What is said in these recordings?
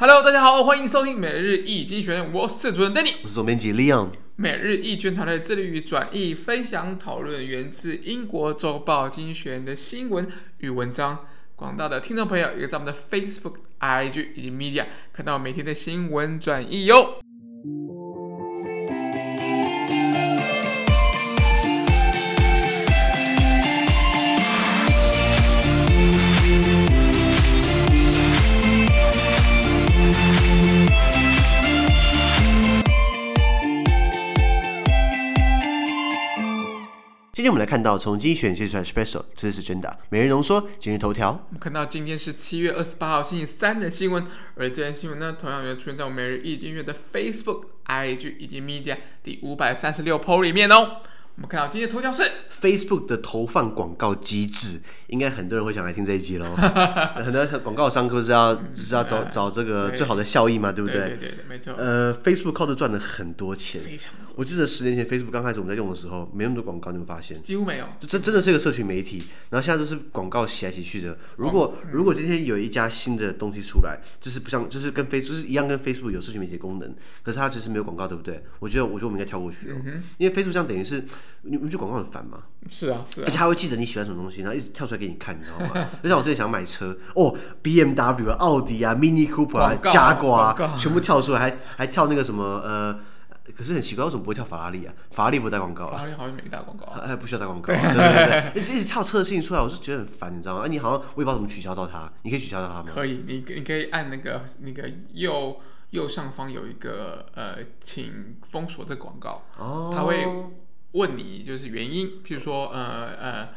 Hello，大家好，欢迎收听每日易经济学院，我是主持人 Danny，我是总编辑 Leon。每日易经团队致力于转译、分享、讨论源自英国周报《经济学人》的新闻与文章。广大的听众朋友也在我们的 Facebook、IG 以及 Media 看到每天的新闻转译哟。今天我们来看到从经济学人写出来 Special，这是真的每日浓缩今日头条。我们看到今天是七月二十八号星期三的新闻，而这篇新闻呢，同样也出现在我们每日易经阅的 Facebook、IG 以及 Media 第五百三十六 PO 里面哦。我们看到今天头条是 Facebook 的投放广告机制，应该很多人会想来听这一集喽。很多广告商都是要只是要找找这个最好的效益嘛，对不对？对对对，没错。呃，Facebook 靠着赚了很多钱，非常多。我记得十年前 Facebook 刚开始我们在用的时候，没那么多广告，你会发现？几乎没有。这真的是一个社群媒体，然后现在都是广告洗来洗去的。如果如果今天有一家新的东西出来，就是不像，就是跟 Facebook 就是一样，跟 Facebook 有社群媒体功能，可是它其实没有广告，对不对？我觉得，我觉得我们应该跳过去哦，因为 Facebook 这样等于是你们觉得广告很烦吗？是啊，是啊，而且他会记得你喜欢什么东西，然后一直跳出来给你看，你知道吗？就像我之前想买车，哦，BMW 啊、奥迪啊、Mini Cooper 啊、加瓜啊，全部跳出来，还还跳那个什么呃，可是很奇怪，为什么不会跳法拉利啊？法拉利不打广告啊？法拉利好像没打广告，哎，不需要打广告，对对对，一直跳车信出来，我就觉得很烦，你知道吗？啊，你好像我也不知道怎么取消到它，你可以取消到它吗？可以，你你可以按那个那个右右上方有一个呃，请封锁这广告，哦，它会。问你就是原因，譬如说呃呃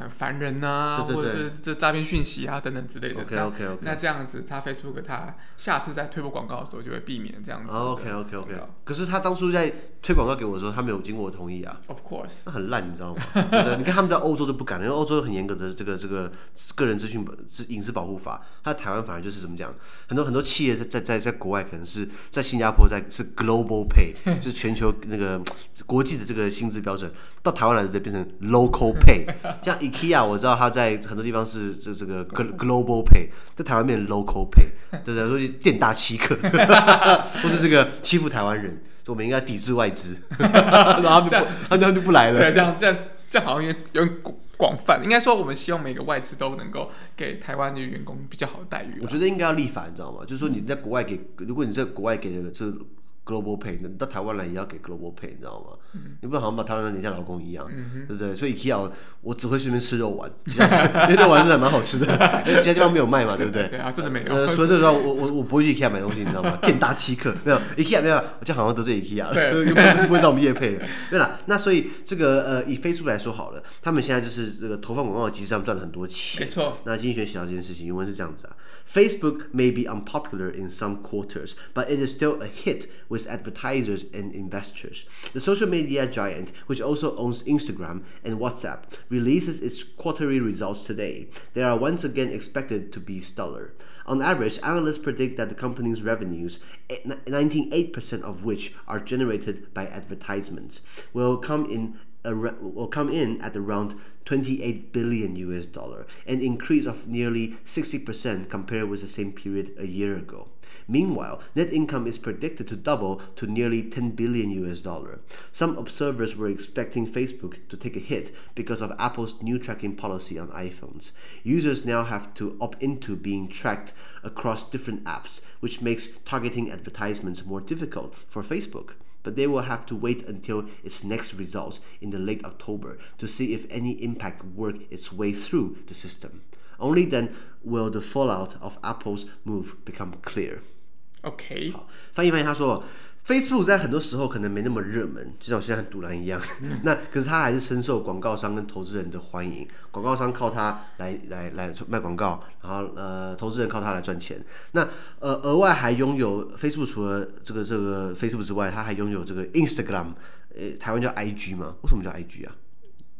很烦人呐、啊，或者是这诈骗讯息啊等等之类的。OK OK OK。那这样子，他 Facebook 他下次在推播广告的时候就会避免这样子。OK OK OK。可是他当初在推广告给我的时候，他没有经过我同意啊。Of course。那很烂，你知道吗？你看他们在欧洲就不敢，因为欧洲有很严格的这个这个个人资讯隐私保护法。他台湾反而就是怎么讲，很多很多企业在在在在国外可能是在新加坡在是 Global Pay，就是全球那个国际的这个薪资标准，到台湾来就变成 Local Pay，像 IKEA 我知道他在很多地方是这这个 Global Pay，在台湾变成 Local Pay，对不对？所以店大欺客，或是这个欺负台湾人，所以我们应该抵制外资，然后这样他们就不来了。对，这样这样这样好像有点广广泛。应该说，我们希望每个外资都能够给台湾的员工比较好的待遇。我觉得应该要立法，你知道吗？就是说你在国外给，如果你在国外给的这。Global Pay，你到台湾来也要给 Global Pay，你知道吗？嗯、你不能好像把台湾人连像劳工一样，嗯、对不对？所以 IKEA 我只会随便吃肉丸，肉丸是还蛮好吃的，因为其他地方没有卖嘛，对不对？对啊，真的没有。呃，除了这个，我我我不会去 IKEA 买东西，你知道吗？店大欺客，没有 IKEA 没有，我就好像得罪 IKEA 了，对，不，会找我们业配的。对了，那所以这个呃，以 Facebook 来说好了，他们现在就是这个投放广告其实他们赚了很多钱，没错。那经济学写到这件事情，原文是这样子啊：Facebook may be unpopular in some quarters, but it is still a hit with advertisers. and investors. The social media giant, which also owns Instagram and WhatsApp, releases its quarterly results today. They are once again expected to be stellar. On average, analysts predict that the company's revenues, eh, 98% of which are generated by advertisements, will come in will come in at around 28 billion US dollar, an increase of nearly 60% compared with the same period a year ago. Meanwhile, net income is predicted to double to nearly 10 billion US dollar. Some observers were expecting Facebook to take a hit because of Apple's new tracking policy on iPhones. Users now have to opt into being tracked across different apps, which makes targeting advertisements more difficult for Facebook. But they will have to wait until its next results in the late October to see if any impact work its way through the system. Only then will the fallout of Apple's move become clear. OK，好，翻译翻译，他说，Facebook 在很多时候可能没那么热门，就像我现在很赌烂一样。那可是它还是深受广告商跟投资人的欢迎。广告商靠它来来来卖广告，然后呃，投资人靠它来赚钱。那呃，额外还拥有 Facebook 除了这个这个 Facebook 之外，它还拥有这个 Instagram，呃，台湾叫 IG 嘛？为什么叫 IG 啊？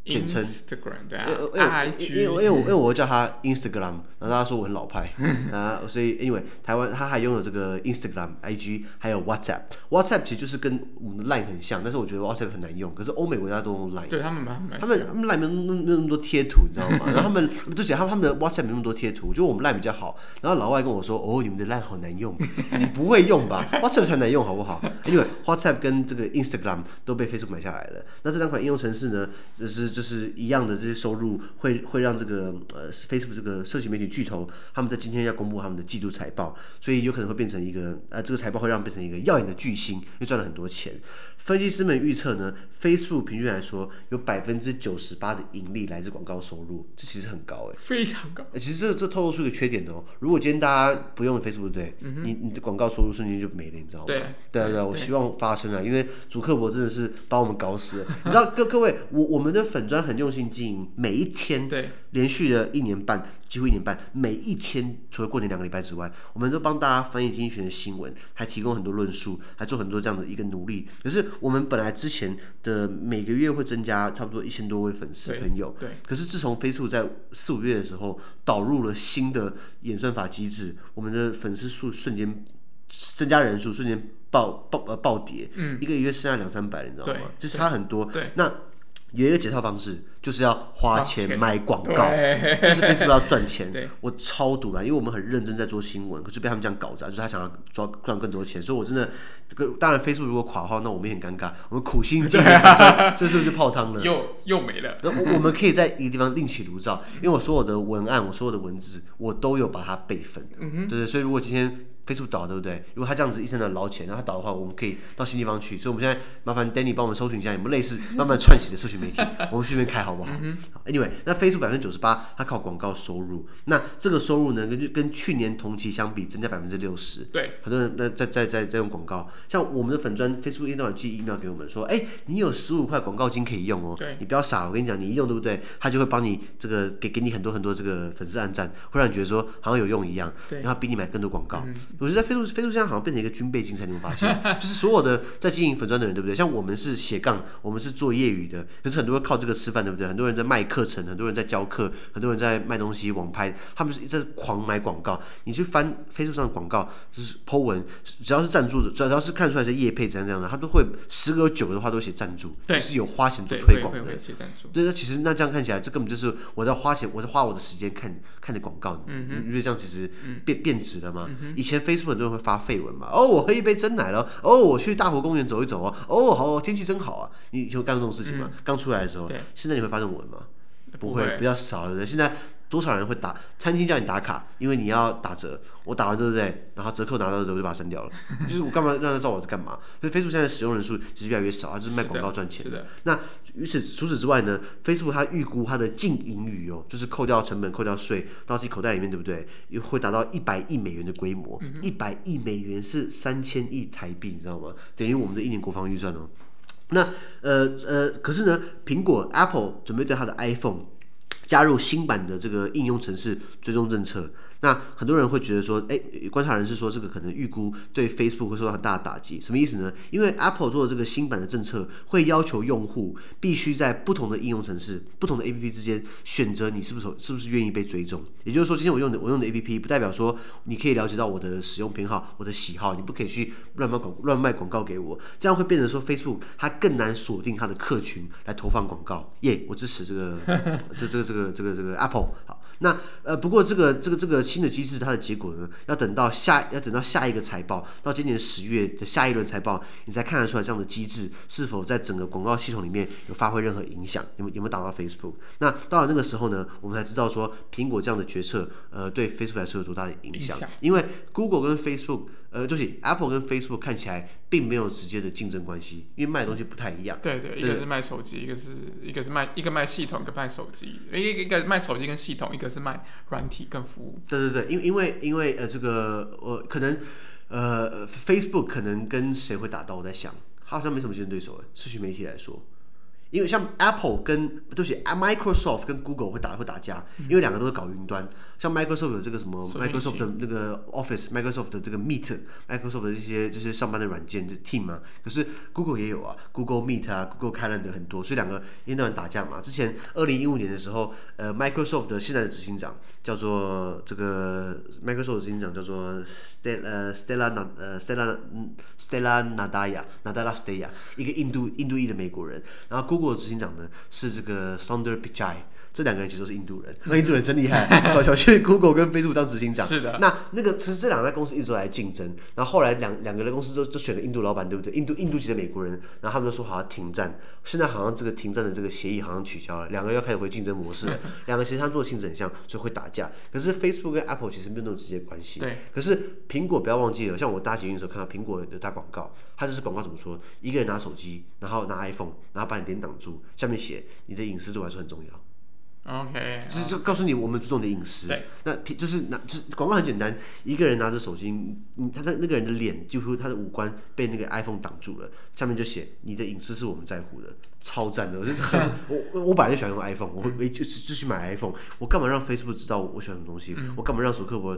简称 Instagram 对啊，因为因为因为我因为我叫他 Instagram，然后大家说我很老派 啊，所以因为台湾他还拥有这个 Instagram、IG，还有 WhatsApp。WhatsApp 其实就是跟我们的 Line 很像，但是我觉得 WhatsApp 很难用。可是欧美国家都用 Line，对他们蛮他们他们 Line 没有那么多贴图，你知道吗？然后他们对不起，他们他们的 WhatsApp 没那么多贴图，我觉得我们 Line 比较好。然后老外跟我说，哦，你们的 Line 好难用，你不会用吧？WhatsApp 才难用好不好？因为 WhatsApp 跟这个 Instagram 都被 Facebook 买下来了。那这两款应用程式呢，就是就是一样的。这些收入会会让这个呃 Facebook 这个社群媒体巨头他们在今天要公布他们的季度财报，所以有可能会变成一个呃这个财报会让变成一个耀眼的巨星，又赚了很多钱。分析师们预测呢，Facebook 平均来说有百分之九十八的盈利来自广告收入，这其实很高哎，非常高。其实这这透露出一个缺点哦，如果今天大家不用 Facebook 对，嗯、你你的广告收入瞬间就没了，你知道吗？对对对，我希望发生啊，因为祖克伯真的是把我们搞死了。你知道各各位，我我们的粉专很用心经营。每一天，对，连续的一年半，几乎一年半，每一天，除了过年两个礼拜之外，我们都帮大家翻译经济学的新闻，还提供很多论述，还做很多这样的一个努力。可是我们本来之前的每个月会增加差不多一千多位粉丝朋友，对。对，可是自从 Facebook 在四五月的时候导入了新的演算法机制，我们的粉丝数瞬间增加人数瞬间暴暴呃暴跌，嗯，一个月剩下两三百，你知道吗？对就差很多。对，那。有一个解套方式，就是要花钱买广告，就是 Facebook 要赚钱。我超赌烂，因为我们很认真在做新闻，可是被他们这样搞砸，就是他想要赚赚更多钱，所以我真的这个当然 Facebook 如果垮的话，那我们也很尴尬。我们苦心经营，这是不是泡汤了？又又没了。那我们可以在一个地方另起炉灶，因为我所有的文案，我所有的文字，我都有把它备份。嗯哼，对对，所以如果今天。Facebook 倒对不对？如果他这样子一天的捞钱，然后他倒的话，我们可以到新地方去。所以我们现在麻烦 Danny 帮我们搜寻一下有没有类似慢慢串起的社群媒体，我们顺便开好不好？好、Anyway，那 Facebook 百分之九十八，它靠广告收入。那这个收入呢，跟跟去年同期相比，增加百分之六十。对，很多人在在在在在用广告，像我们的粉砖 Facebook 一天到晚寄 email 给我们说，哎，你有十五块广告金可以用哦。对，你不要傻，我跟你讲，你一用对不对？他就会帮你这个给给你很多很多这个粉丝按赞，会让你觉得说好像有用一样，对然后逼你买更多广告。嗯、我觉得在 Facebook Facebook 好像变成一个军备竞赛，你有发现？就是所有的在经营粉砖的人，对不对？像我们是斜杠，我们是做业余的，可是很多人靠这个吃饭，对不对？很多人在卖课程，很多人在教课，很多人在卖东西、网拍，他们是在狂买广告。你去翻 Facebook 上的广告，就是 Po 文，只要是赞助的，只要是看出来是业配怎样怎样的，他都会十个有九个的话都写赞助，就是有花钱做推广的。对，那其实那这样看起来，这根本就是我在花钱，我在花我的时间看看的广告。因为这样其实变变值了嘛。嗯、以前 Facebook 很多人会发废文嘛，哦，我喝一杯真奶了，哦，我去大湖公园走一走哦，哦，好，天气真好啊！你以前干过这种事情嘛？刚、嗯、出来的时候，现在你会发这种文吗？不会，比较少的。现在多少人会打餐厅叫你打卡，因为你要打折，我打完对不对？然后折扣拿到的时候我就把它删掉了。就是我干嘛让他知道我在干嘛？所以 Facebook 现在使用人数其实越来越少，它就是卖广告赚钱的。的那与此除此之外呢，Facebook 它预估它的净盈余哦，就是扣掉成本、扣掉税到自己口袋里面，对不对？又会达到一百亿美元的规模。一百亿美元是三千亿台币，你知道吗？等于我们的一年国防预算哦。那呃呃，可是呢，苹果 Apple 准备对它的 iPhone 加入新版的这个应用程式追踪政策。那很多人会觉得说，哎，观察人士说这个可能预估对 Facebook 会受到很大的打击，什么意思呢？因为 Apple 做的这个新版的政策会要求用户必须在不同的应用程式、不同的 APP 之间选择你是不是是不是愿意被追踪。也就是说，今天我用的我用的 APP 不代表说你可以了解到我的使用偏好、我的喜好，你不可以去乱卖广乱卖广告给我，这样会变成说 Facebook 它更难锁定它的客群来投放广告。耶、yeah，我支持这个 这这个这个这个这个 Apple 好。那呃，不过这个这个这个新的机制，它的结果呢，要等到下要等到下一个财报，到今年十月的下一轮财报，你才看得出来这样的机制是否在整个广告系统里面有发挥任何影响，有没有有没有打到 Facebook？那到了那个时候呢，我们才知道说苹果这样的决策，呃，对 Facebook 来说有多大的影响？影响。因为 Google 跟 Facebook。呃，就是 Apple 跟 Facebook 看起来并没有直接的竞争关系，因为卖的东西不太一样。对对，对，一个是卖手机，一个是一个是卖一个卖系统，一个卖手机。一个一个卖手机跟系统，一个是卖软体跟服务。对对对，因因为因为呃这个呃可能呃 Facebook 可能跟谁会打到？我在想，他好像没什么竞争对手诶，社区媒体来说。因为像 Apple 跟对不起，Microsoft 跟 Google 会打会打架，因为两个都是搞云端。像 Microsoft 有这个什么 Microsoft 的那个 Office，Microsoft 的这个 Meet，Microsoft 的这些这些上班的软件的 Team 啊。可是 Google 也有啊，Google Meet 啊，Google Calendar 很多，所以两个一天到晚打架嘛。之前二零一五年的时候，呃，Microsoft 的现在的执行长叫做这个 Microsoft 的执行长叫做 Stella 呃 Stella 纳呃 Stella Stella Nadella Nadella Stella 一个印度印度裔的美国人，然后 Google 过执行长呢是这个 Sundar Pichai，这两个人其实都是印度人，那印度人真厉害，跑去 Google 跟 Facebook 当执行长。是的。那那个其实这两家公司一直都来竞争，然后后来两两个人公司都都选了印度老板，对不对？印度印度籍的美国人，然后他们就说好像停战，现在好像这个停战的这个协议好像取消了，两个要开始回竞争模式了。两个其实他做的性质很像，所以会打架。可是 Facebook 跟 Apple 其实没有那种直接关系。对。可是苹果不要忘记了，像我搭捷运的时候看到苹果有打广告，它就是广告怎么说？一个人拿手机，然后拿 iPhone，然后把你脸挡住。下面写你的隐私对我来说很重要。OK，就是就告诉你我们注重的隐私。对，那就是拿就是广告很简单，一个人拿着手机，你，他的那个人的脸几乎他的五官被那个 iPhone 挡住了，下面就写你的隐私是我们在乎的，超赞的。我就是很 我我本来就喜欢用 iPhone，我会就就去买 iPhone，我干嘛让 Facebook 知道我喜欢什么东西？我干嘛让索克伯？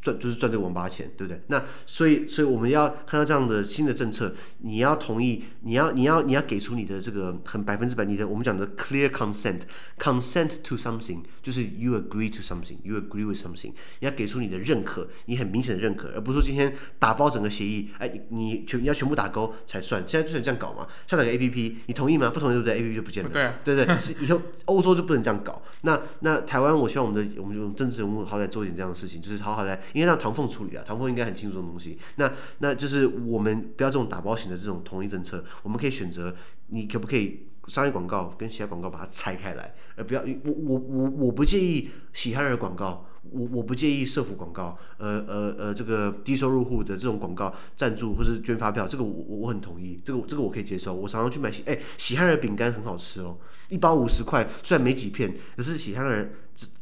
赚就是赚这个王八钱，对不对？那所以，所以我们要看到这样的新的政策，你要同意，你要，你要，你要给出你的这个很百分之百，你的我们讲的 clear consent，consent to something，就是 you agree to something，you agree with something，你要给出你的认可，你很明显的认可，而不是说今天打包整个协议，哎，你全你要全部打勾才算。现在就想这样搞嘛？下载个 APP，你同意吗？不同意对不对？APP 就不见了。对、啊、对对，以后欧洲就不能这样搞。那那台湾，我希望我们的我们这种政治人物好歹做一点这样的事情，就是好好的。应该让唐凤处理啊，唐凤应该很清楚这种东西。那那就是我们不要这种打包型的这种统一政策，我们可以选择，你可不可以商业广告跟其他广告把它拆开来，而不要我我我我不介意喜憨儿广告，我我不介意社服广告，呃呃呃这个低收入户的这种广告赞助或是捐发票，这个我我很同意，这个这个我可以接受。我常常去买喜哎喜憨儿饼干很好吃哦，一包五十块，虽然没几片，可是喜憨儿。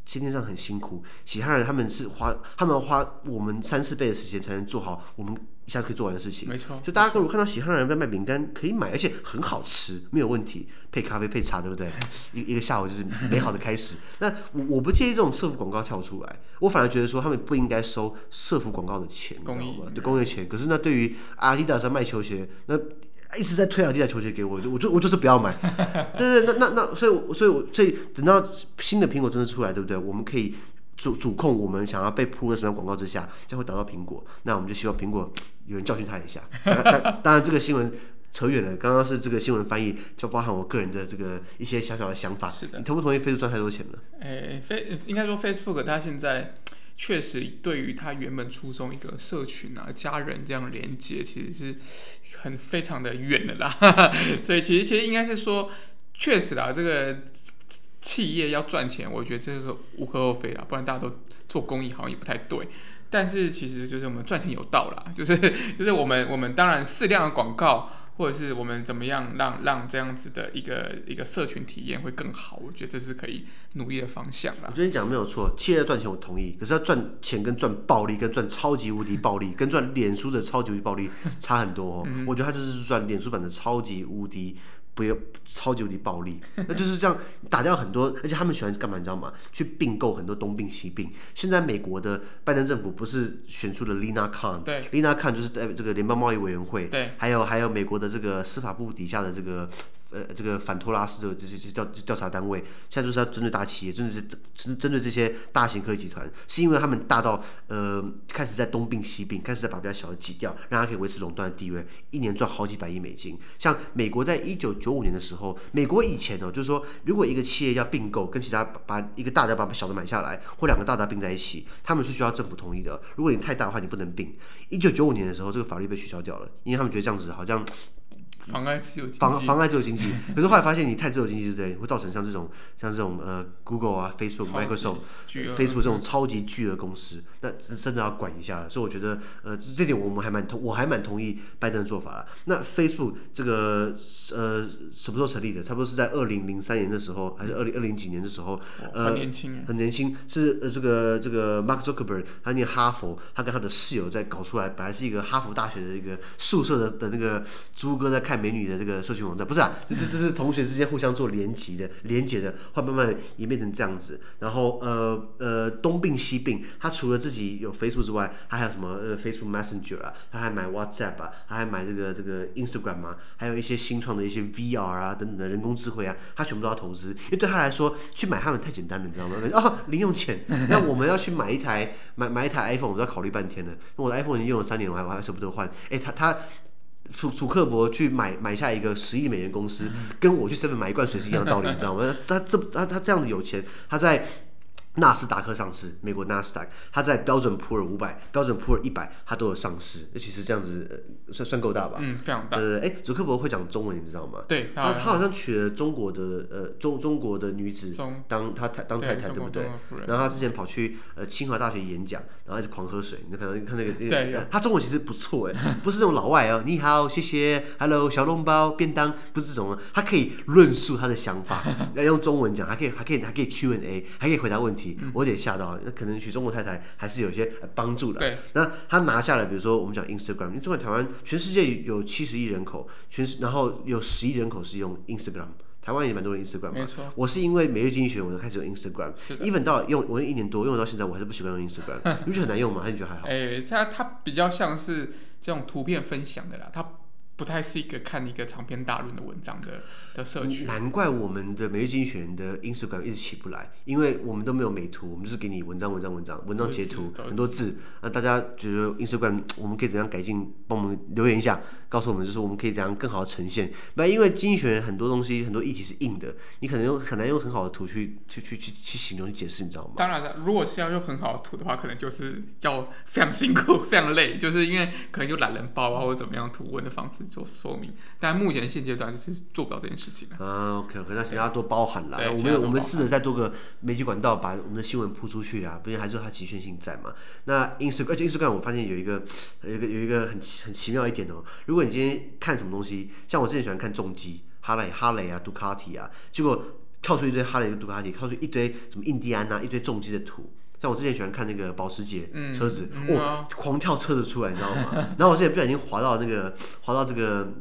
天天上很辛苦，喜憨儿他们是花，他们花我们三四倍的时间才能做好我们一下子可以做完的事情。没错，就大家如果看到喜憨人在卖饼干，可以买，而且很好吃，没有问题，配咖啡配茶，对不对？一一个下午就是美好的开始。那我我不介意这种社服广告跳出来，我反而觉得说他们不应该收社服广告的钱，你知道吗对工业钱。可是那对于阿迪达斯卖球鞋，那一直在推阿迪达球鞋给我，就我就我就是不要买。对对，那那那，所以所以所以等到新的苹果真的出来，对不对？我们可以主主控我们想要被铺在什么样广告之下，将会打到苹果。那我们就希望苹果有人教训他一下。当当然，这个新闻扯远了。刚刚是这个新闻翻译，就包含我个人的这个一些小小的想法。是的。你同不同意 Facebook 赚太多钱了？诶，Face 应该说 Facebook 它现在确实对于它原本初衷一个社群啊、家人这样连接，其实是很非常的远的啦。所以其实其实应该是说，确实啦，这个。企业要赚钱，我觉得这个无可厚非啦，不然大家都做公益好像也不太对。但是其实就是我们赚钱有道啦，就是就是我们我们当然适量的广告，或者是我们怎么样让让这样子的一个一个社群体验会更好，我觉得这是可以努力的方向啦。我觉得你讲的没有错，企业要赚钱我同意，可是要赚钱跟赚暴利跟赚超级无敌暴利跟赚脸书的超级无敌暴利差很多哦。嗯、我觉得他就是赚脸书版的超级无敌。不要超级无敌暴力，那就是这样打掉很多，而且他们喜欢干嘛？你知道吗？去并购很多东并西并。现在美国的拜登政府不是选出了 Lina Khan，对，Lina Khan 就是在这个联邦贸易委员会，对，还有还有美国的这个司法部底下的这个。呃，这个反托拉斯的这些调调查单位，现在就是要针对大企业，针对这针针对这些大型科技集团，是因为他们大到呃开始在东并西并，开始在把比较小的挤掉，让它可以维持垄断的地位，一年赚好几百亿美金。像美国在一九九五年的时候，美国以前哦，就是说如果一个企业要并购，跟其他把一个大的把小的买下来，或两个大的并在一起，他们是需要政府同意的。如果你太大的话，你不能并。一九九五年的时候，这个法律被取消掉了，因为他们觉得这样子好像。妨碍自由经济，妨妨碍自由经济。可是后来发现，你太自由经济，对不对？会造成像这种像这种呃，Google 啊，Facebook、Microsoft、Facebook 这种超级巨额公司，那真的要管一下了。所以我觉得，呃，这点我们还蛮同，我还蛮同意拜登的做法了。那 Facebook 这个呃什么时候成立的？差不多是在二零零三年的时候，还是二零二零几年的时候？呃，很年轻，很年轻。是呃这个这个 Mark Zuckerberg，他念哈佛，他跟他的室友在搞出来，本来是一个哈佛大学的一个宿舍的的那个猪哥在。看美女的这个社群网站，不是啊，这这是同学之间互相做连接的，连接的，会慢慢演变成这样子。然后呃呃东并西并，他除了自己有 Facebook 之外，他还有什么呃 Facebook Messenger 啊，他还买 WhatsApp 啊，他还买这个这个 Instagram 啊，还有一些新创的一些 VR 啊等等的人工智慧啊，他全部都要投资，因为对他来说去买他们太简单了，你知道吗？哦，零用钱，那我们要去买一台买买一台 iPhone，我都要考虑半天了，我的 iPhone 已经用了三年，我还我还舍不得换，哎，他他。楚楚克伯去买买下一个十亿美元公司，跟我去 seven 买一罐水是一样的道理，你知道吗？他这他他这样子有钱，他在。纳斯达克上市，美国纳斯达克，它在标准普尔五百、标准普尔一百，它都有上市。那其实这样子算算够大吧？嗯，非常大。呃，哎，祖克伯会讲中文，你知道吗？对，他他好像娶了中国的呃中中国的女子当他太当太太，对不对？然后他之前跑去呃清华大学演讲，然后一直狂喝水。你可能看那个那个，他中文其实不错哎，不是那种老外哦，你好，谢谢，hello，小笼包便当，不是这种，他可以论述他的想法，要 用中文讲，还可以还可以还可以 Q&A，还可以回答问题。嗯、我有点吓到，那可能娶中国太太还是有些帮助的。对，那他拿下了，比如说我们讲 Instagram，因为中国台湾全世界有七十亿人口，全然后有十亿人口是用 Instagram，台湾也蛮多人 Instagram。没错，我是因为每日经济学，我就开始用 Instagram。even 到用我用一年多，用到现在，我还是不习惯用 Instagram。你不觉得很难用吗？还是你觉得还好？哎、欸，它它比较像是这种图片分享的啦，它。不太是一个看一个长篇大论的文章的的社区，难怪我们的每日经济学人的 Instagram 一直起不来，因为我们都没有美图，我们就是给你文章、文章、文章、文章截图，很多字。那大家觉得 Instagram 我们可以怎样改进？帮我们留言一下，告诉我们，就是我们可以怎样更好的呈现。那，因为经济学很多东西、很多议题是硬的，你可能用很难用很好的图去去去去去形容、去解释，你知道吗？当然了，如果是要用很好的图的话，可能就是要非常辛苦、非常累，就是因为可能就懒人包啊，或者怎么样图文的方式做说明。但目前现阶段是做不到这件事情的。啊，OK，可能请大家多包涵了。我们我们试着再多个媒体管道把我们的新闻铺出去啊，毕竟还是有它极限性在嘛。那 Instagram，而且 Instagram 我发现有一个有一个有一个很很奇妙一点哦。如果你今天看什么东西，像我之前喜欢看重机，哈雷哈雷啊，杜卡迪啊，结果跳出一堆哈雷跟杜卡迪，跳出一堆什么印第安啊，一堆重机的图。像我之前喜欢看那个保时捷车子，哇、嗯哦，狂跳车子出来，你知道吗？然后我之前不小心滑到那个滑到这个。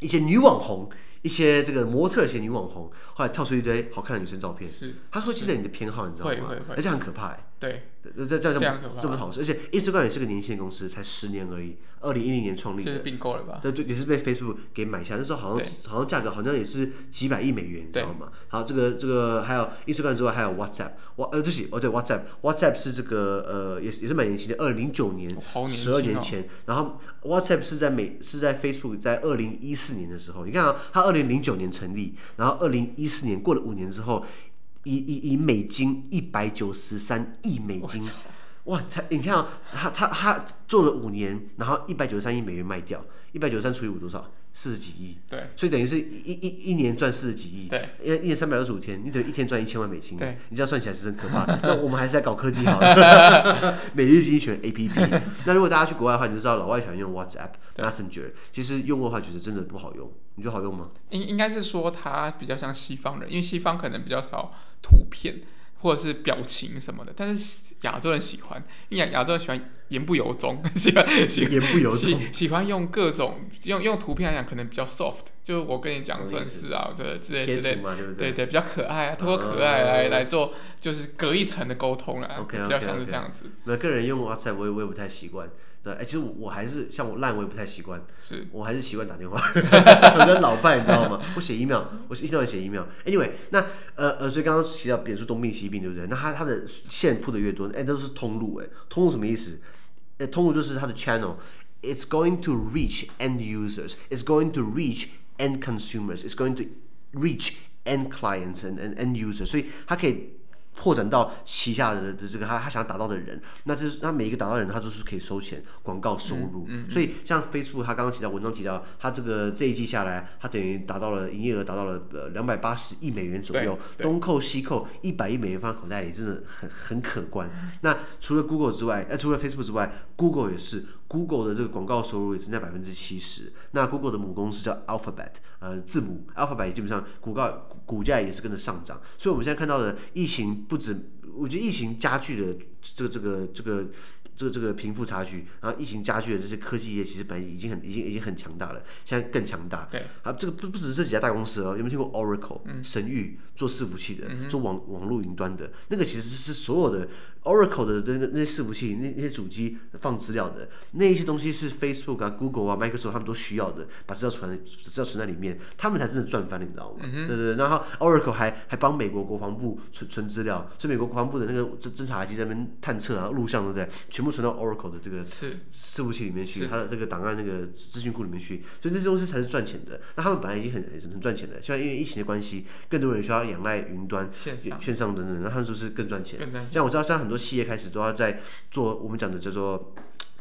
一些女网红，一些这个模特，一些女网红，后来跳出一堆好看的女生照片，是，他会记得你的偏好，你知道吗？而且很可怕哎。对，这这这这么好事，而且 Instagram 也是个年轻公司，才十年而已，二零一零年创立的，并购了吧？对对，也是被 Facebook 给买下，那时候好像好像价格好像也是几百亿美元，你知道吗？好，这个这个还有 Instagram 之外，还有 WhatsApp，我呃对不起哦对 WhatsApp，WhatsApp 是这个呃也也是蛮年轻的，二零零九年，十二年前，然后 WhatsApp 是在美是在 Facebook 在二零一四年的时候，你看啊，它二零零九年成立，然后二零一四年过了五年之后。以以以美金一百九十三亿美金，哇！他你看啊，他他他做了五年，然后一百九十三亿美元卖掉，一百九十三除以五多少？四十几亿。对。所以等于是一一一年赚四十几亿。对。一一年三百六十五天，你等于一天赚一千万美金。对。你这样算起来是真可怕。那我们还是在搞科技好了。每日经济学 APP。那如果大家去国外的话，你就知道老外喜欢用 WhatsApp Messenger，其实用过的话觉得真的不好用。你觉得好用吗？应应该是说它比较像西方人，因为西方可能比较少图片或者是表情什么的，但是亚洲人喜欢，亚亚洲人喜欢言不由衷，喜欢喜言不由衷，喜喜欢用各种用用图片来讲，可能比较 soft，就是我跟你讲算是啊，这之类之类，对对，比较可爱啊，通过可爱来来做，就是隔一层的沟通啊.比较像是这样子。那个人用 WhatsApp，我也我也不太习惯。对，哎，其实我我还是像我烂，我也不太习惯。是，我还是习惯打电话，我的老伴，你知道吗？我写 email，我一天到晚写 email。Anyway，那呃呃，所以刚刚提到扁数东并西并，对不对？那它它的线铺的越多，哎，都是通路，哎，通路什么意思？哎，通路就是它的 channel，it's going to reach end users，it's going to reach end consumers，it's going to reach end clients and and end users，所以它可以。扩展到旗下的的这个他他想要达到的人，那就是他每一个达到的人，他都是可以收钱广告收入。嗯嗯嗯、所以像 Facebook，他刚刚提到文章提到，他这个这一季下来，他等于达到了营业额达到了呃两百八十亿美元左右，东扣西扣一百亿美元放在口袋里，真的很很可观。那除了 Google 之外，呃除了 Facebook 之外，Google 也是。Google 的这个广告收入也增加百分之七十。那 Google 的母公司叫 Alphabet，呃，字母 Alphabet 基本上股告股价也是跟着上涨。所以我们现在看到的疫情不止，我觉得疫情加剧的这个这个这个这个贫富差距，然后疫情加剧的这些科技业，其实本来已经很已经已经很强大了，现在更强大。对，啊，这个不不只是这几家大公司哦，有没有听过 Oracle、嗯、神域做伺服器的，嗯、做网网络云端的，那个其实是所有的 Oracle 的那个那些伺服器，那那些主机放资料的，那一些东西是 Facebook 啊、Google 啊、Microsoft 他们都需要的，把资料存资料存在里面，他们才真的赚翻了，你知道吗？嗯、对对对，然后 Oracle 还还帮美国国防部存存资料，所以美国国防部的那个侦侦察机在那边探测啊、录像，对不对？全部存到 Oracle 的这个是伺服器里面去，它的这个档案那个资讯库里面去，所以这些东西才是赚钱的。那他们本来已经很很赚钱的，现在因为疫情的关系，更多人需要仰赖云端、线上，上等等，那他们是不是更赚钱？更赚钱。像我知道，现在很多企业开始都要在做我们讲的叫做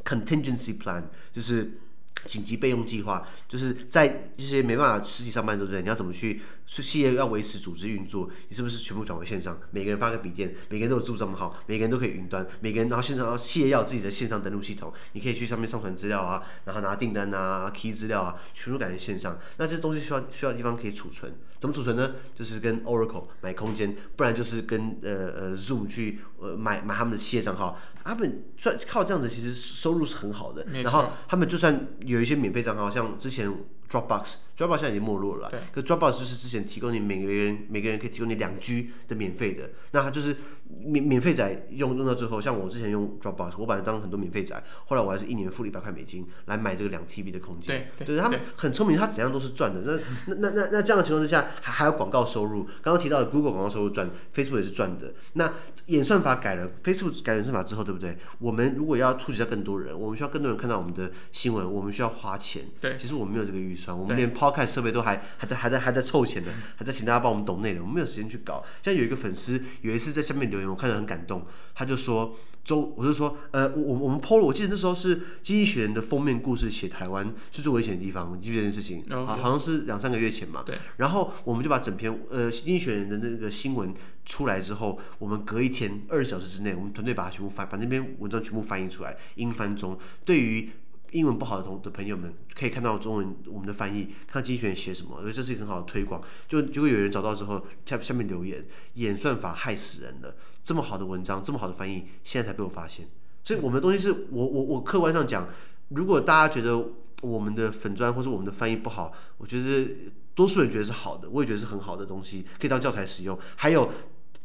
contingency plan，就是。紧急备用计划，就是在一些没办法实体上班，对不对？你要怎么去？企业要维持组织运作，你是不是全部转为线上？每个人发个笔电，每个人都有住这么好，每个人都可以云端，每个人然后线上，要企业要有自己的线上登录系统，你可以去上面上传资料啊，然后拿订单啊，key 资料啊，全部改成线上。那这东西需要需要地方可以储存，怎么储存呢？就是跟 Oracle 买空间，不然就是跟呃呃 Zoom 去呃买买他们的企业账号。他们赚靠这样子，其实收入是很好的。然后他们就算有一些免费账号，像之前。Dropbox，Dropbox 现在已经没落了。对。可 Dropbox 就是之前提供你每个人每个人可以提供你两 G 的免费的，那它就是免免费仔用用到最后，像我之前用 Dropbox，我把它当很多免费仔，后来我还是一年付了一百块美金来买这个两 TB 的空间。对对。对他们很聪明，他怎样都是赚的。那那那那那这样的情况之下，还还有广告收入。刚刚提到的 Google 广告收入赚，Facebook 也是赚的。那演算法改了，Facebook 改演算法之后，对不对？我们如果要触及到更多人，我们需要更多人看到我们的新闻，我们需要花钱。对。其实我们没有这个预算，我们连 Podcast 设备都还还在还在还在凑钱的，还在请大家帮我们懂内容，我们没有时间去搞。像有一个粉丝有一次在下面留言，我看着很感动，他就说。周，我就说，呃，我我们 PO 了，我记得那时候是《经济学人》的封面故事，写台湾是最危险的地方，你记不记得这件事情？好、oh, 像是两三个月前嘛。对。然后我们就把整篇呃《经济学人》的那个新闻出来之后，我们隔一天二十小时之内，我们团队把它全部翻，把那篇文章全部翻译出来，英翻中。对于英文不好的同的朋友们，可以看到中文我们的翻译，看到经济学人写什么，我觉得这是一个很好的推广。就结果有人找到之后，下下面留言，演算法害死人了，这么好的文章，这么好的翻译，现在才被我发现。所以我们的东西是我我我客观上讲，如果大家觉得我们的粉砖或是我们的翻译不好，我觉得多数人觉得是好的，我也觉得是很好的东西，可以当教材使用。还有。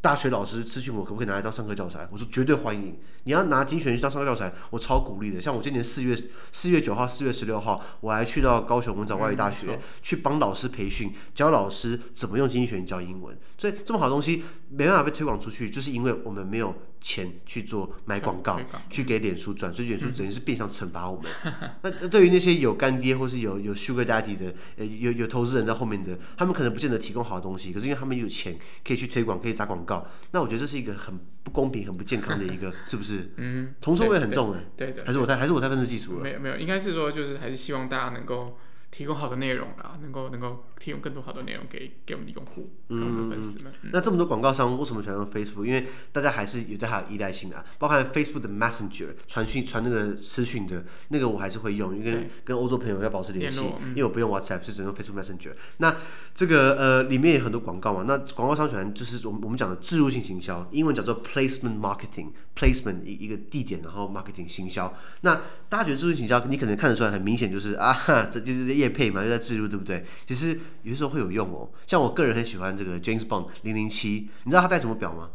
大学老师咨询我可不可以拿来当上课教材？我说绝对欢迎。你要拿精选去当上课教材，我超鼓励的。像我今年四月四月九号、四月十六号，我还去到高雄文藻外语大学、嗯、去帮老师培训，教老师怎么用经济学人教英文。所以这么好的东西没办法被推广出去，就是因为我们没有钱去做买广告，去给脸书转，所以脸书等于是变相惩罚我们。那、嗯、对于那些有干爹或是有有 Sugar Daddy 的，呃，有有投资人在后面的，他们可能不见得提供好的东西，可是因为他们有钱可以去推广，可以砸广告。那我觉得这是一个很不公平、很不健康的一个，是不是？嗯，同臭味很重的。对的，还是我太还是我太愤世嫉俗了。没有没有，应该是说就是还是希望大家能够。提供好的内容啦，能够能够提供更多好的内容给给我们的用户，给、我们的粉丝们。嗯、那这么多广告商为什么喜欢用 Facebook？因为大家还是有对它有依赖性的啊，包含 Facebook 的 Messenger 传讯传那个私讯的那个，我还是会用，因为跟欧洲朋友要保持联系，嗯、因为我不用 WhatsApp，就只能用 Facebook Messenger。那这个呃里面有很多广告嘛，那广告商喜欢就是我们我们讲的置入性行销，英文叫做 Placement Marketing，Placement 一一个地点，然后 Marketing 行销。那大家觉得置入性行销，你可能看得出来，很明显就是啊，这就是。业配嘛，又在自入，对不对？其实有的时候会有用哦。像我个人很喜欢这个 James Bond 零零七，你知道他戴什么表吗？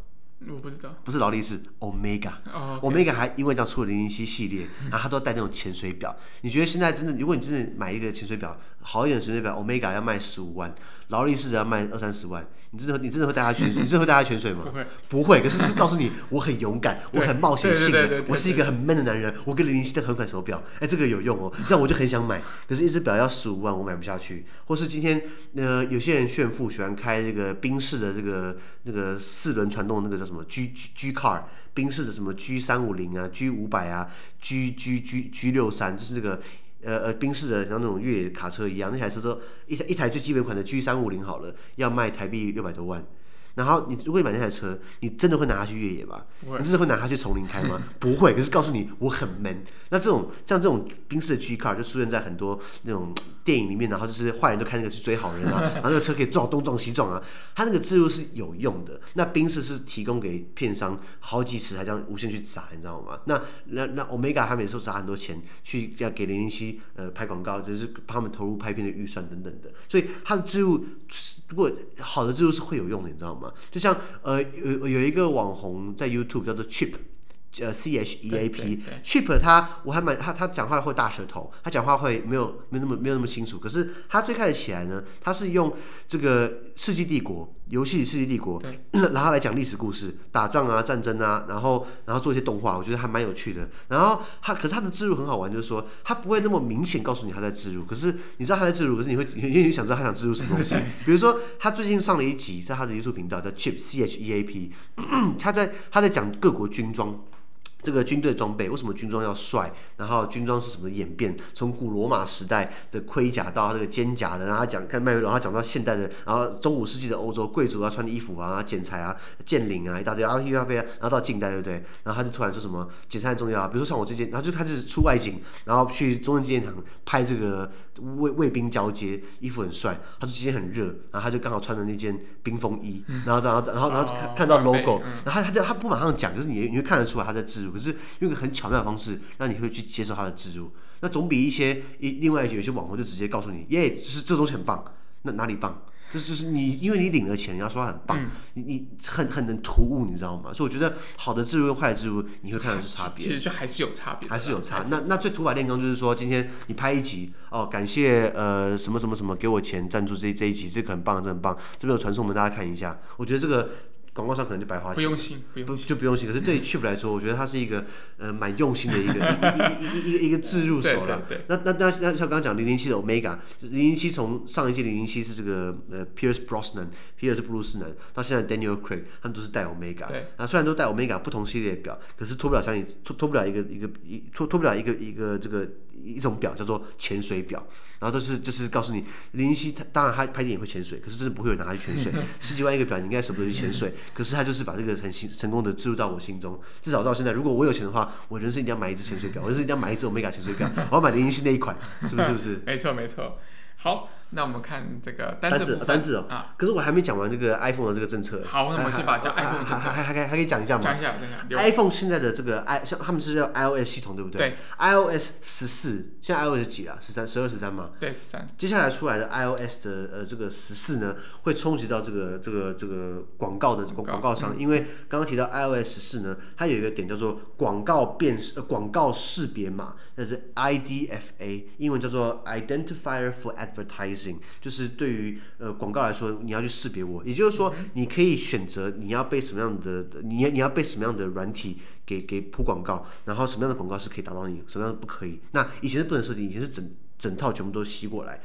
我不知道，不是劳力士，Omega。Oh, okay. Omega 还因为这样出了零零七系列，然后他都戴那种潜水表。你觉得现在真的，如果你真的买一个潜水表，好一点的潜水表，Omega 要卖十五万，劳力士的要卖二三十万。你真的你真的会带他潜水？你真的会带他 潜水吗？不会，不会。可是是告诉你，我很勇敢，我很冒险性的，我是一个很 man 的男人。我跟零零七戴同款手表，哎，这个有用哦。这样我就很想买。可是，一只表要十五万，我买不下去。或是今天，呃，有些人炫富，喜欢开这个宾士的这个那个四轮传动那个叫什么 G G G Car，宾士的什么 G 三五零啊，G 五百啊，G G G G 六三，就是这个。呃呃，宾士的像那种越野卡车一样，那台车都一台一台最基本款的 G 三五零好了，要卖台币六百多万。然后你如果你买那台车，你真的会拿它去越野吧？你真的会拿它去丛林开吗？不会。可是告诉你，我很 man。那这种像这种宾士的 G car 就出现在很多那种电影里面，然后就是坏人都开那个去追好人啊，然后那个车可以撞东撞西撞啊。它那个制度是有用的。那宾士是提供给片商好几次，还这样无限去砸，你知道吗？那那那 Omega 他每次都砸很多钱去要给零零七呃拍广告，就是帮他们投入拍片的预算等等的。所以它的制度如果好的制度是会有用的，你知道吗？就像呃有有一个网红在 YouTube 叫做 Chip，呃 C H E A P，Chip 他我还蛮他他讲话会大舌头，他讲话会没有没有那么没有那么清楚。可是他最开始起来呢，他是用这个世纪帝国游戏《世纪帝国》，然后来讲历史故事、打仗啊、战争啊，然后然后做一些动画，我觉得还蛮有趣的。然后他可是他的植入很好玩，就是说他不会那么明显告诉你他在植入，可是你知道他在植入，可是你会 你想知道他想植入什么东西。比如说他最近上了一集，在他的 YouTube 频道叫 Chip C H E A P，他在他在讲各国军装。这个军队装备为什么军装要帅？然后军装是什么演变？从古罗马时代的盔甲到这个肩甲的，然后讲看麦瑞龙，然后讲到现代的，然后中古世纪的欧洲贵族要穿的衣服啊，剪裁啊，剑领啊，一大堆啊，一大堆，然后到近代，对不对？然后他就突然说什么剪裁很重要啊，比如说像我这件，然后就开始出外景，然后去中正纪念堂拍这个卫卫兵交接，衣服很帅。他说今天很热，然后他就刚好穿的那件冰风衣，然后然后然后然后看看到 logo，然后他他就他不马上讲，可是你你会看得出来他在置入。可是用一个很巧妙的方式，让你会去接受他的植入，那总比一些一另外有一些网红就直接告诉你，耶，就是这东西很棒，那哪里棒？就是就是你因为你领了钱，你要说他很棒，嗯、你你很很能突兀，你知道吗？所以我觉得好的植入跟坏的植入，你会看得出差别。其实就还是有差别，还是有差。那那最土法炼钢就是说，今天你拍一集哦，感谢呃什么什么什么给我钱赞助这这一集，这个很棒，这很棒，这边有传送，门大家看一下。我觉得这个。广告商可能就白花钱，不用心，不用心，就不用心。可是对于 Chip 来说，我觉得它是一个呃蛮用心的一个一一一一个一个置入手了。那那那那像刚刚讲零零七的 Omega，零零七从上一季零零七是这个呃 Pierce Brosnan，皮尔斯布鲁斯南，到现在 Daniel Craig，他们都是带 Omega。对。啊，虽然都带 Omega 不同系列的表，可是脱不了相脱脱不了一个一个一脱脱不了一个一个这个。一种表叫做潜水表，然后都是就是告诉你，零零七他当然他拍电影会潜水，可是真的不会有人拿它去潜水。十几万一个表，你应该舍不得去潜水，可是他就是把这个很成功的植入到我心中。至少到现在，如果我有钱的话，我人生一定要买一只潜水表，我人生一定要买一只欧米伽潜水表，我要买零零七那一款，是不是？是不是？没错，没错。好，那我们看这个单字单字哦啊，可是我还没讲完这个 iPhone 的这个政策。好，那我们先把叫 iPhone 还还还还可以还可以讲一下吗？讲一下，讲一下。iPhone 现在的这个 i 像他们是叫 iOS 系统对不对？对。iOS 十四，现在 iOS 几啊？十三、十二、十三吗？对，十三。接下来出来的 iOS 的呃这个十四呢，会冲击到这个这个这个广告的广广告商，因为刚刚提到 iOS 十四呢，它有一个点叫做广告辨识呃广告识别码，那是 IDFA，英文叫做 Identifier for Advertising。就是对于呃广告来说，你要去识别我，也就是说，你可以选择你要被什么样的，你你要被什么样的软体给给铺广告，然后什么样的广告是可以打到你，什么样的不可以。那以前是不能设定，以前是整整套全部都吸过来，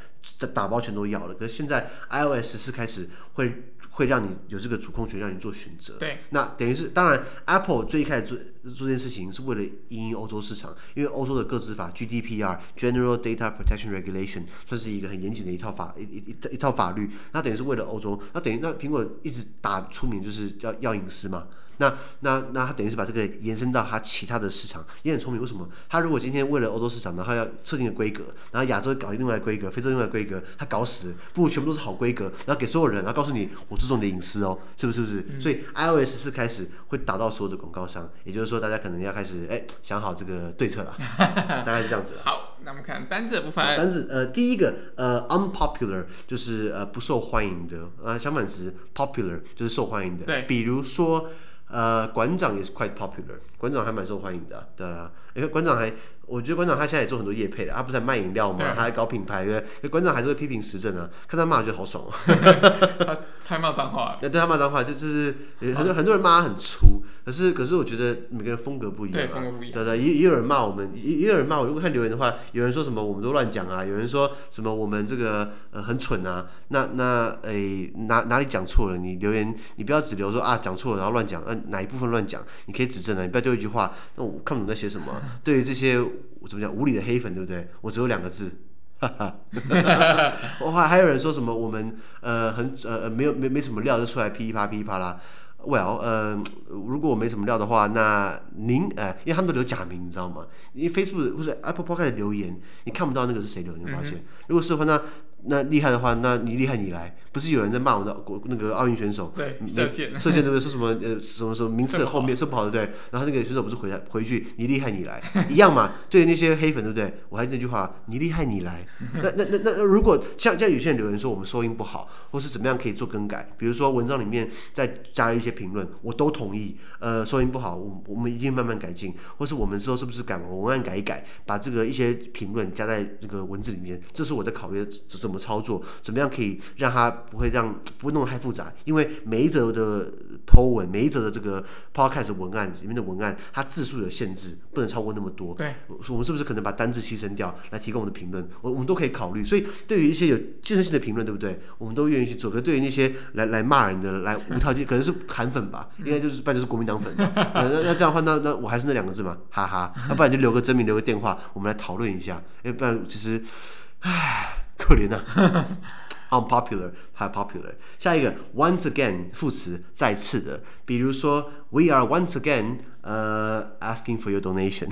打包全都要了。可是现在 iOS 是开始会。会让你有这个主控权，让你做选择。对，那等于是当然，Apple 最一开始做做这件事情是为了因应欧洲市场，因为欧洲的个资法 GDPR（General Data Protection Regulation） 算是一个很严谨的一套法一一一一套法律。那等于是为了欧洲，那等于那苹果一直打出名就是要要隐私嘛。那那那他等于是把这个延伸到他其他的市场，也很聪明。为什么？他如果今天为了欧洲市场，然后要设定的规格，然后亚洲搞另外规格，非洲另外规格，他搞死，不如全部都是好规格，然后给所有人，然后告诉你我注重你的隐私哦，是不是？是不是？嗯、所以 iOS 是开始会打到所有的广告商，也就是说大家可能要开始哎想好这个对策了，大概是这样子。好，那我们看单字的部分。单字呃第一个呃 unpopular 就是呃不受欢迎的啊，相反词 popular 就是受欢迎的。对，比如说。呃，馆长也是 quite popular，馆长还蛮受欢迎的，对啊，因为馆长还，我觉得馆长他现在也做很多业配了，他不是在卖饮料吗？他还搞品牌，对不对？馆长还是会批评时政啊，看他骂就好爽哦。他太骂脏话了。对，对他骂脏话就就是很多很多人骂他很粗，可是可是我觉得每个人风格不一样，对，风格不一样。对对，也也有人骂我们，也也有人骂我。如果看留言的话，有人说什么我们都乱讲啊，有人说什么我们这个呃很蠢啊，那那诶哪哪里讲错了？你留言你不要只留说啊讲错了然后乱讲，呃哪一部分乱讲，你可以指正啊，你不要丢一句话，那我看不懂在写什么。对于这些怎么讲无理的黑粉，对不对？我只有两个字，哈哈，我还还有人说什么我们呃很呃呃没有没没什么料就出来噼啪噼啪啦。Well，呃，如果我没什么料的话，那您呃，因为他们都留假名，你知道吗？因为 Facebook 或者 Apple Podcast 留言，你看不到那个是谁留，你会发现。嗯、如果是的话，那那厉害的话，那你厉害你来。不是有人在骂我的国那个奥运选手，对射箭，射箭对不对？说什么呃什么什么 名次后面射不好对不对？然后那个选手不是回来回去，你厉害你来一样嘛？对那些黑粉对不对？我还是那句话，你厉害你来。那那那那如果像像有些人留言说我们收音不好，或是怎么样可以做更改，比如说文章里面再加了一些评论，我都同意。呃，收音不好，我我们一定慢慢改进，或是我们之后是不是改文案改一改，把这个一些评论加在这个文字里面，这是我在考虑怎么操作，怎么样可以让它不会让。不会弄得太复杂，因为每一则的 po 文，每一则的这个 podcast 文案里面的文案，它字数有限制，不能超过那么多。对，我们是不是可能把单字牺牲掉，来提供我们的评论？我我们都可以考虑。所以，对于一些有建设性的评论，对不对？我们都愿意去做。可是对于那些来来骂人的，来无条件，可能是韩粉吧，应该就是不然就是国民党粉。那那这样的话，那那我还是那两个字嘛，哈哈。那不然就留个真名，留个电话，我们来讨论一下。要不然其实，唉，可怜呐。 unpopular 还 popular，下一个 once again 副词再次的，比如说 we are once again 呃、uh, asking for your donation，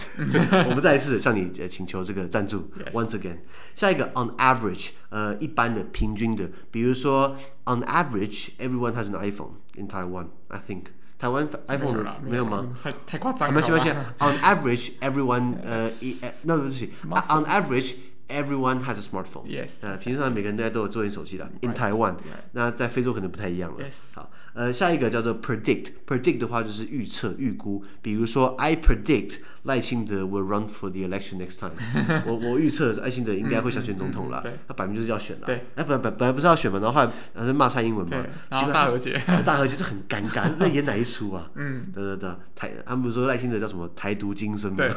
我们再一次向你请求这个赞助。Yes. once again，下一个 on average 呃一般的平均的，比如说 on average everyone has an iPhone in Taiwan，I think 台湾 iPhone 的没有吗？太太夸张了。没关系没关系，on average everyone 呃一那对不起，on average。 Everyone has a smartphone. Yes. 呃，平常每个人都有智能手机的。In Taiwan，那在非洲可能不太一样了。Yes. 好，呃，下一个叫做 predict。predict 的话就是预测、预估。比如说，I predict 赖清德 will run for the election next time。我我预测赖清德应该会想选总统了。他摆明就是要选了。对。哎，本本本来不是要选嘛，然后后来还骂蔡英文嘛。然后大和解。大和解这很尴尬，在演哪一出啊？嗯。对对对，台他们不是说赖清德叫什么台独精神吗？对。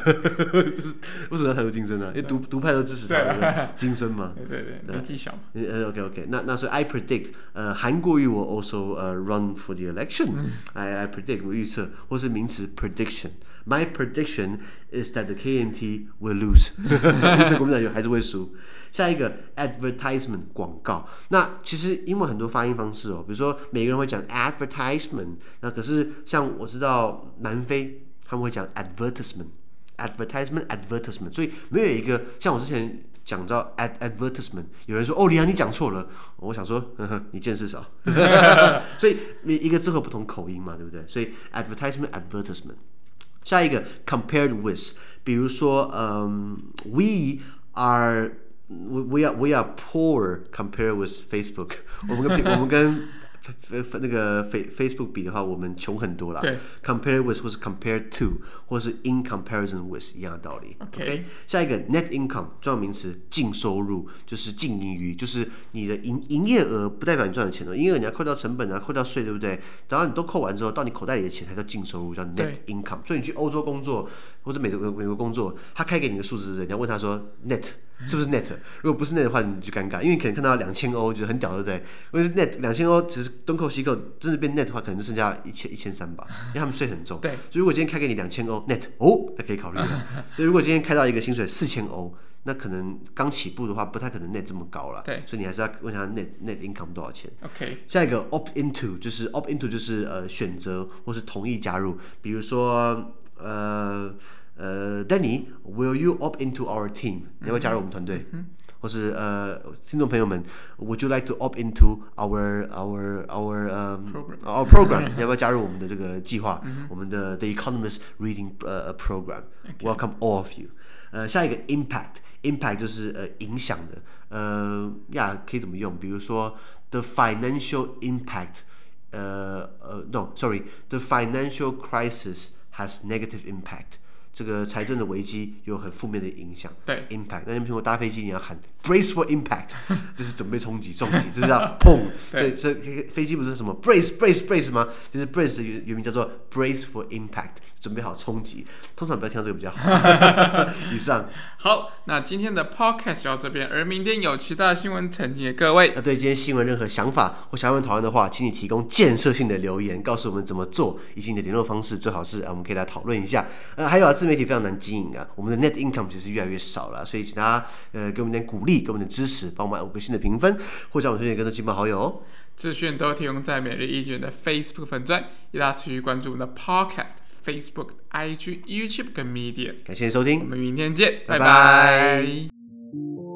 为什么要台独精神呢？因为独独派都支持他。精神嘛，对对对，没技巧。呃，OK OK，那那所以 I predict，呃，韩国瑜我 also 呃 run for the election，I I predict 我预测，或是名词 prediction，My prediction is that the KMT will lose，预测国民党还是会输。下一个 advertisement 广告，那其实英文很多发音方式哦，比如说每个人会讲 advertisement，那可是像我知道南非他们会讲 advertisement，advertisement advertisement，所以没有一个像我之前。讲到 advertisement，有人说哦，李安你讲错了。我想说，呵呵你见识少。所以每一个字会不同口音嘛，对不对？所以 advertisement advertisement。下一个 compared with，比如说，嗯，we are we we are we are poor compared with Facebook。我们跟我们跟 那个 Face Facebook 比的话，我们穷很多啦。对，compare with 或是 compare to 或是 in comparison with 一样的道理。OK，, okay? 下一个 net income 专有名词，净收入就是净盈余，就是你的营营业额不代表你赚的钱哦，营业额你要扣掉成本啊，扣掉税，对不对？等到你都扣完之后，到你口袋里的钱才叫净收入，叫 net income。所以你去欧洲工作或者美国美国工作，他开给你的数字，你要问他说 net。是不是 net？如果不是 net 的话，你就尴尬，因为你可能看到两千欧，觉得很屌，对不对？如果是 net 两千欧，只是东扣西扣，真的变 net 的话，可能就剩下一千一千三吧，因为他们税很重。对。所以如果今天开给你两千欧 net，哦，那可以考虑。所以如果今天开到一个薪水四千欧，那可能刚起步的话，不太可能 net 这么高了。对。所以你还是要问他 net net income 多少钱。OK。下一个 opt into 就是 opt into 就是呃选择或是同意加入，比如说呃 呃 Danny，will you opt into our team？你要不要加入我们团队？嗯或是呃，听众朋友们，Would you like to opt into our our our um program. our program？你要不要加入我们的这个计划？我们的 The Economist Reading 呃 program。Welcome all of you。呃，下一个 impact，impact 就是呃影响的，呃呀可以怎么用？比如说 the financial impact，呃呃，no，sorry，the financial crisis has negative impact。 这个财政的危机有很负面的影响。对，impact。那你比如说搭飞机，你要喊 brace for impact，就是准备冲击、撞击，就是要砰。对，这飞机不是什么 brace brace brace 吗？就是 brace 的原原名叫做 brace for impact，准备好冲击。通常不要听到这个比较好。以上。好，那今天的 podcast 就到这边，而明天有其他新闻呈现给各位。那对今天新闻任何想法或想要讨论的话，请你提供建设性的留言，告诉我们怎么做，以及你的联络方式，最好是啊我们可以来讨论一下。呃，还有啊，自自媒体非常难经营啊，我们的 net income 其实越来越少了，所以请大家呃给我们点鼓励，给我们点支持，帮我们五个星的评分，或者我们推荐更多亲朋好友哦。资讯都提供在每日一卷的 Facebook 粉钻，也大家持续关注我们的 Podcast、Facebook、IG、YouTube 跟 Media。感谢收听，我们明天见，拜拜。拜拜。